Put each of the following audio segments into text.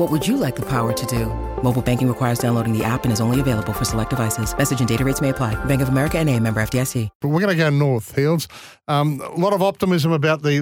What would you like the power to do? Mobile banking requires downloading the app and is only available for select devices. Message and data rates may apply. Bank of America and a member FDIC. But we're going to go north, Fields. Um, a lot of optimism about the,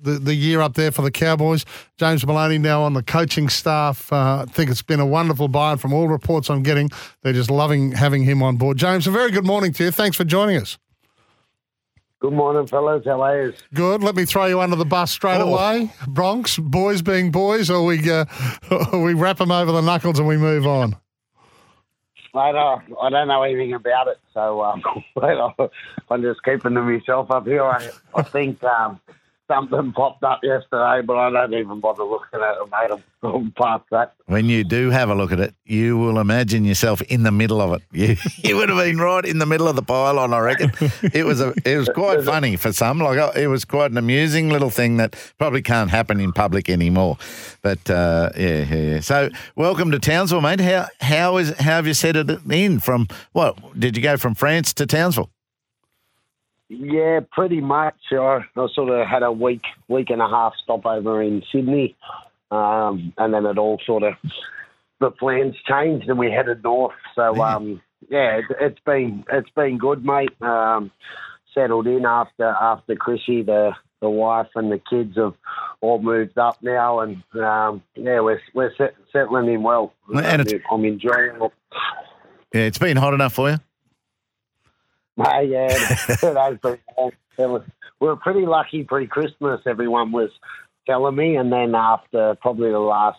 the the year up there for the Cowboys. James Maloney now on the coaching staff. Uh, I think it's been a wonderful buy, from all reports I'm getting, they're just loving having him on board. James, a very good morning to you. Thanks for joining us. Good morning, fellas. How are you? Good. Let me throw you under the bus straight Oh. away. Bronx, boys being boys, or we uh, or we wrap them over the knuckles and we move on. Mate, uh, I don't know anything about it, so um, I'm just keeping to myself up here. I, I think um, something popped up yesterday, but I don't even bother looking at it, mate. I'm, I'm past that. When you do have a look at it, you will imagine yourself in the middle of it. You, you would have been right in the middle of the pylon, I reckon. It was a, it was quite funny for some. Like uh, it was quite an amusing little thing that probably can't happen in public anymore. But uh, yeah, yeah, yeah. So welcome to Townsville, mate. How how is how have you settled it in? From what did you go from France to Townsville? Yeah, pretty much. I, I sort of had a week, week and a half stopover in Sydney, um, and then it all sort of the plans changed and we headed north. So um, yeah, it, it's been it's been good, mate. Um, settled in after after Chrissy, the the wife and the kids have all moved up now, and um, yeah, we're we're set, settling in well. And it's- I'm enjoying it. Yeah, it's been hot enough for you. Yeah, it has been. It was, we were pretty lucky pre-Christmas. Everyone was telling me, and then after probably the last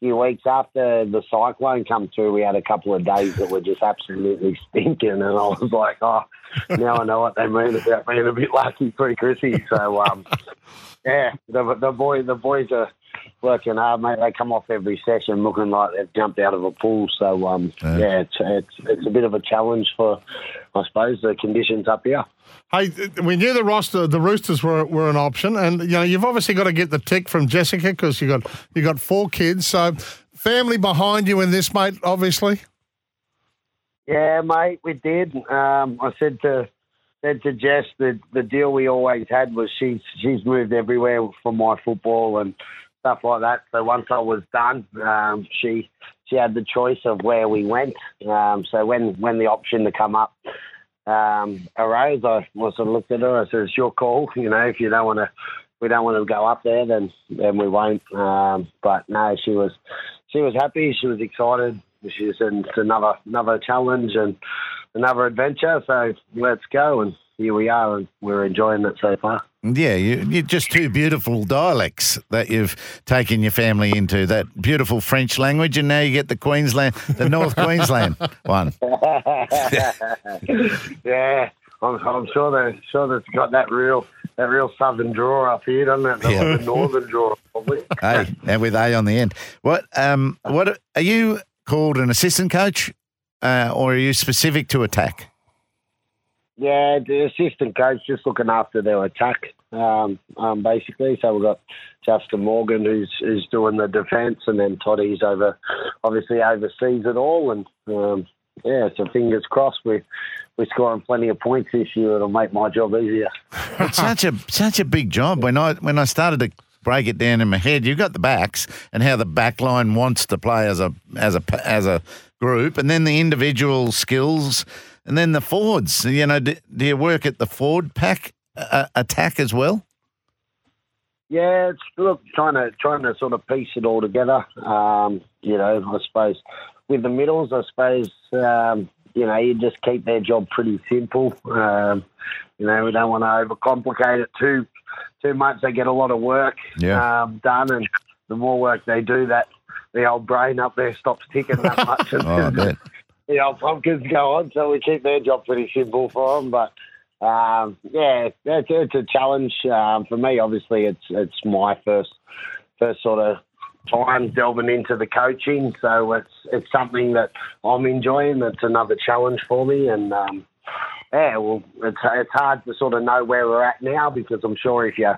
few weeks after the cyclone come through, we had a couple of days that were just absolutely stinking, and I was like, oh, now I know what they mean about being a bit lucky pre-Chrissy. So, um, yeah, the the boy the boys are working hard, mate. They come off every session looking like they've jumped out of a pool. So, um, Yeah. yeah, it's, it's it's a bit of a challenge for, I suppose, the conditions up here. Hey, we knew the roster, the Roosters were, were an option, and you know you've obviously got to get the tick from Jessica because you got you got four kids, so family behind you in this, mate. Obviously, Yeah, mate, we did. Um, I said to said to Jess that the deal we always had was she's she's moved everywhere for my football and stuff like that. So once I was done, um, she she had the choice of where we went. Um, so when when the option to come up um, arose, I sort of looked at her. I said, "It's your call. You know, if you don't want to." We don't want to go up there, then then we won't. Um, but no, she was she was happy. She was excited. She said it's another another challenge and another adventure. So let's go. And here we are, and we're enjoying it so far. Yeah, you, you're just two beautiful dialects that you've taken your family into. That beautiful French language, and now you get the Queensland, the North Queensland one. yeah, I'm, I'm sure that sure that's got that real that real southern draw up here, doesn't it? The, Yeah. the northern draw, probably. Hey, and with A on the end. What? Um, what are you called an assistant coach, uh, or are you specific to attack? Yeah, the assistant coach just looking after their attack, um, um, basically. So we've got Justin Morgan who's who's doing the defence, and then Toddy's over, obviously oversees it all. And um, yeah, so fingers crossed we we're scoring plenty of points this year. It'll make my job easier. It's such a such a big job. When I when I started to break it down in my head, you've got the backs and how the back line wants to play as a as a as a group, and then the individual skills, and then the forwards. You know, do, do you work at the forward pack uh, attack as well? Yeah, it's look trying to trying to sort of piece it all together. Um, you know, I suppose with the middles, I suppose um, you know, you just keep their job pretty simple. Um, you know, we don't want to overcomplicate it too too much. They get a lot of work Yeah. um, done, and the more work they do, that the old brain up there stops ticking that much. Oh, I bet. the old pumpkins go on, so we keep their job pretty simple for them. But um, yeah, it's, it's a challenge um, for me. Obviously, it's it's my first first sort of time delving into the coaching, so it's it's something that I'm enjoying. It's another challenge for me, and um, yeah, well, it's it's hard to sort of know where we're at now because I'm sure if you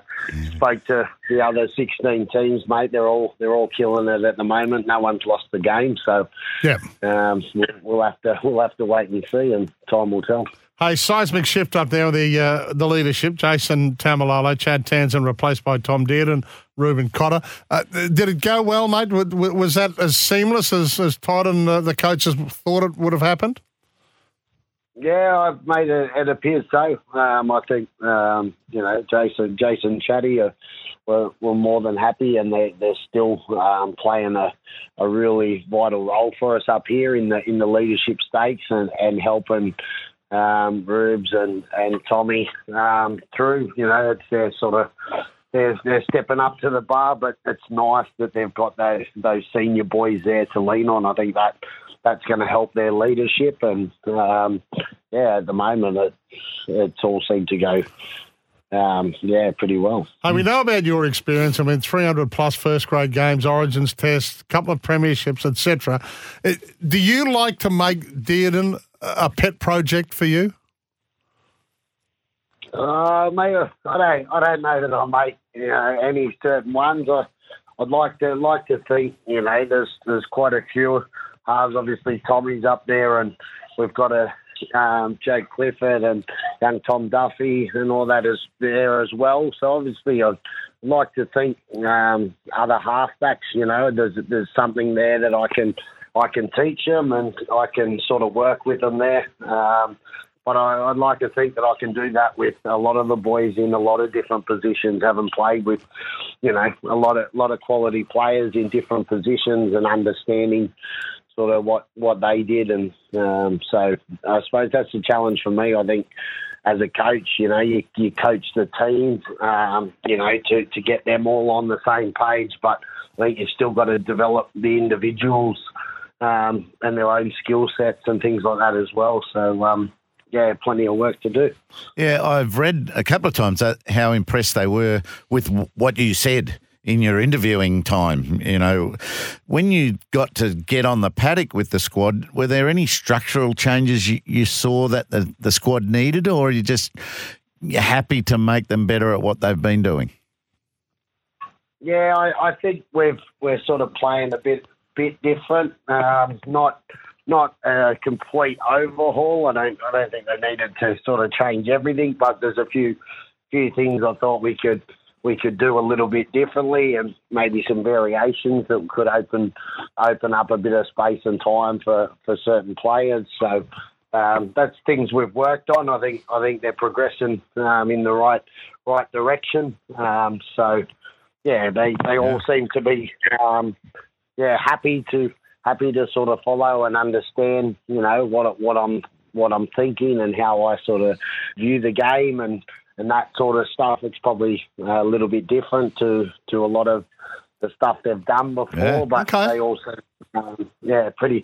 spoke to the other 16 teams, mate, they're all they're all killing it at the moment. No one's lost the game, so Yeah. um, we'll have to we'll have to wait and see, and time will tell. Hey, seismic shift up there with the uh, the leadership. Jason Taumalolo, Chad Townsend replaced by Tom Dearden, Reuben Cotter. Uh, did it go well, mate? Was, was that as seamless as, as Todd and uh, the coaches thought it would have happened? Yeah, I've made it. It appears so. Um, I think um, you know Jason, Jason, Chatty are, were, were more than happy, and they they're still um, playing a, a really vital role for us up here in the in the leadership stakes and and helping um, Rubes and and Tommy um, through. You know, it's their sort of. They're, they're stepping up to the bar, but it's nice that they've got those those senior boys there to lean on. I think that that's going to help their leadership. And um, yeah, at the moment, it's, it's all seemed to go, um, yeah, pretty well. Hey, we know about your experience. I mean, 300 plus first grade games, Origins tests, couple of premierships, etc. Do you like to make Dearden a pet project for you? Uh, mate, I don't, I don't know that I make you know any certain ones. I, I'd like to like to think you know there's there's quite a few halves. Obviously, Tommy's up there, and we've got a um, Jake Clifford and young Tom Duffy and all that is there as well. So obviously, I'd like to think um, other halfbacks. You know, there's there's something there that I can I can teach them and I can sort of work with them there. Um, but I, I'd like to think that I can do that with a lot of the boys in a lot of different positions, having played with, you know, a lot of lot of quality players in different positions and understanding sort of what what they did, and um, so I suppose that's the challenge for me. I think as a coach, you know, you, you coach the team, um, you know, to, to get them all on the same page, but I think you've still got to develop the individuals um, and their own skill sets and things like that as well. So, um, yeah, plenty of work to do. Yeah, I've read a couple of times that how impressed they were with what you said in your interviewing time. You know, when you got to get on the paddock with the squad, were there any structural changes you, you saw that the, the squad needed, or are you just you're happy to make them better at what they've been doing? Yeah, I, I think we've we're sort of playing a bit bit different. Um, not not a complete overhaul. I don't I don't think they needed to sort of change everything, but there's a few few things I thought we could we could do a little bit differently and maybe some variations that could open open up a bit of space and time for, for certain players. So um, that's things we've worked on. I think I think they're progressing um, in the right right direction. Um, so yeah, they, they all seem to be um, yeah happy to happy to sort of follow and understand you know what what I'm what I'm thinking and how I sort of view the game and and that sort of stuff. It's probably a little bit different to to a lot of the stuff they've done before, Yeah, but okay. they also um, yeah pretty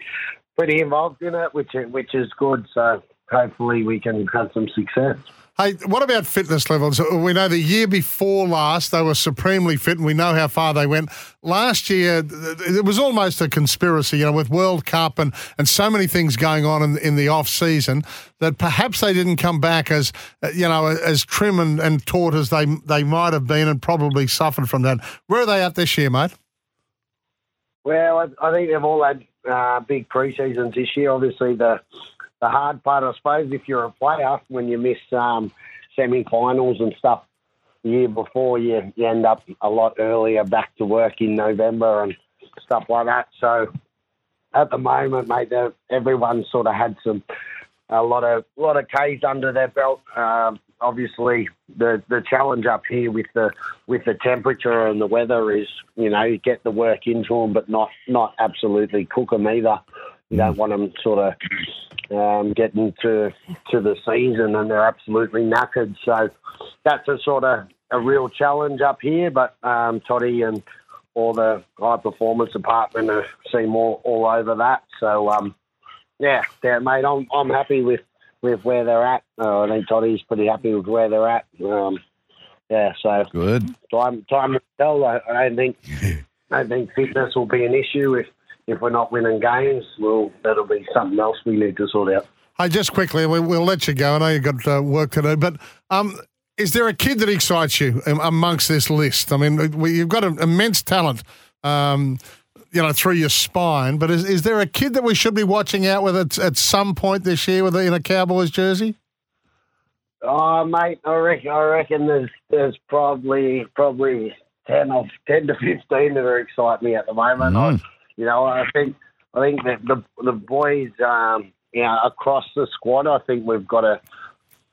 pretty involved in it, which which is good. So hopefully we can have some success. Hey, what about fitness levels? We know the year before last they were supremely fit, and we know how far they went. Last year, it was almost a conspiracy, you know, with World Cup and, and so many things going on in, in the off season that perhaps they didn't come back as uh, you know as trim and, and taut as they they might have been, and probably suffered from that. Where are they at this year, mate? Well, I, think they've all had uh, big pre-seasons this year. Obviously, the the hard part, I suppose, if you're a player, when you miss um, semi-finals and stuff the year before, you, you end up a lot earlier back to work in November and stuff like that. So at the moment, mate, they've- sort of had some a lot of lot of K's under their belt. Um, obviously, the the challenge up here with the with the temperature and the weather is, you know, get the work into them, but not not absolutely cook them either. You don't want them sort of um, getting to to the season and they're absolutely knackered. So that's a sort of a real challenge up here. But um, Toddy and all the high performance department have seen all, all over that. So um, yeah, yeah, mate, I'm I'm happy with, with where they're at. Uh, I think Toddy's pretty happy with where they're at. Um, yeah, so Good. time time will tell. I, I don't think I don't think fitness will be an issue if if we're not winning games. Well, that'll be something else we need to sort out. Hey, just quickly, we, we'll let you go. I know you've got uh, work to do, but um, is there a kid that excites you um, amongst this list? I mean, we, you've got an immense talent, um, you know, through your spine, but is, is there a kid that we should be watching out with at, at some point this year with in a Cowboys jersey? Oh, mate, I reckon, I reckon there's there's probably probably ten of ten to fifteen that are exciting me at the moment. Mm. You know, I think I think that the the boys, um, you know, across the squad, I think we've got a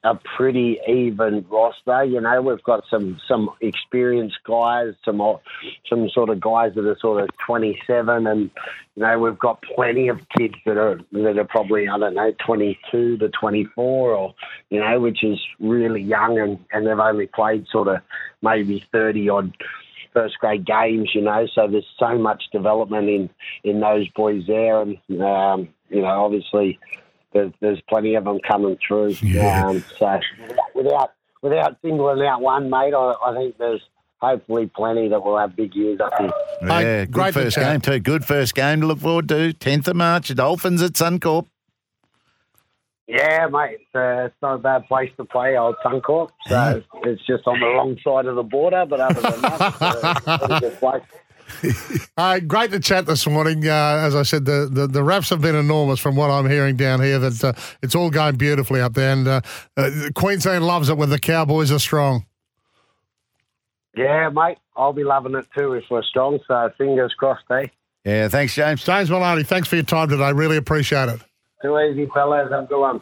a pretty even roster. You know, we've got some some experienced guys, some some sort of guys that are sort of 27, and you know, we've got plenty of kids that are that are probably I don't know 22 to 24, or you know, which is really young, and and they've only played sort of maybe 30 odd first grade games, you know. So there's so much development in in those boys there, and um, you know, obviously there's, there's plenty of them coming through. Yeah. Um, so without without singling out one, mate, I, I think there's hopefully plenty that will have big years up here. Yeah, great good to first chat. game too. Good first game to look forward to. 10th of March, Dolphins at Suncorp. Yeah, mate, it's, uh, it's not a bad place to play, Old Suncorp. So it's just on the wrong side of the border, but other than that, it's a good place. Uh, great to chat this morning. Uh, as I said, the, the, the wraps have been enormous from what I'm hearing down here. That uh, it's all going beautifully up there, and uh, uh, Queensland loves it when the Cowboys are strong. Yeah, mate, I'll be loving it too if we're strong. So fingers crossed, eh? Yeah, thanks, James. James Maloney, thanks for your time today. Really appreciate it. Too easy, fellas. Have a good one.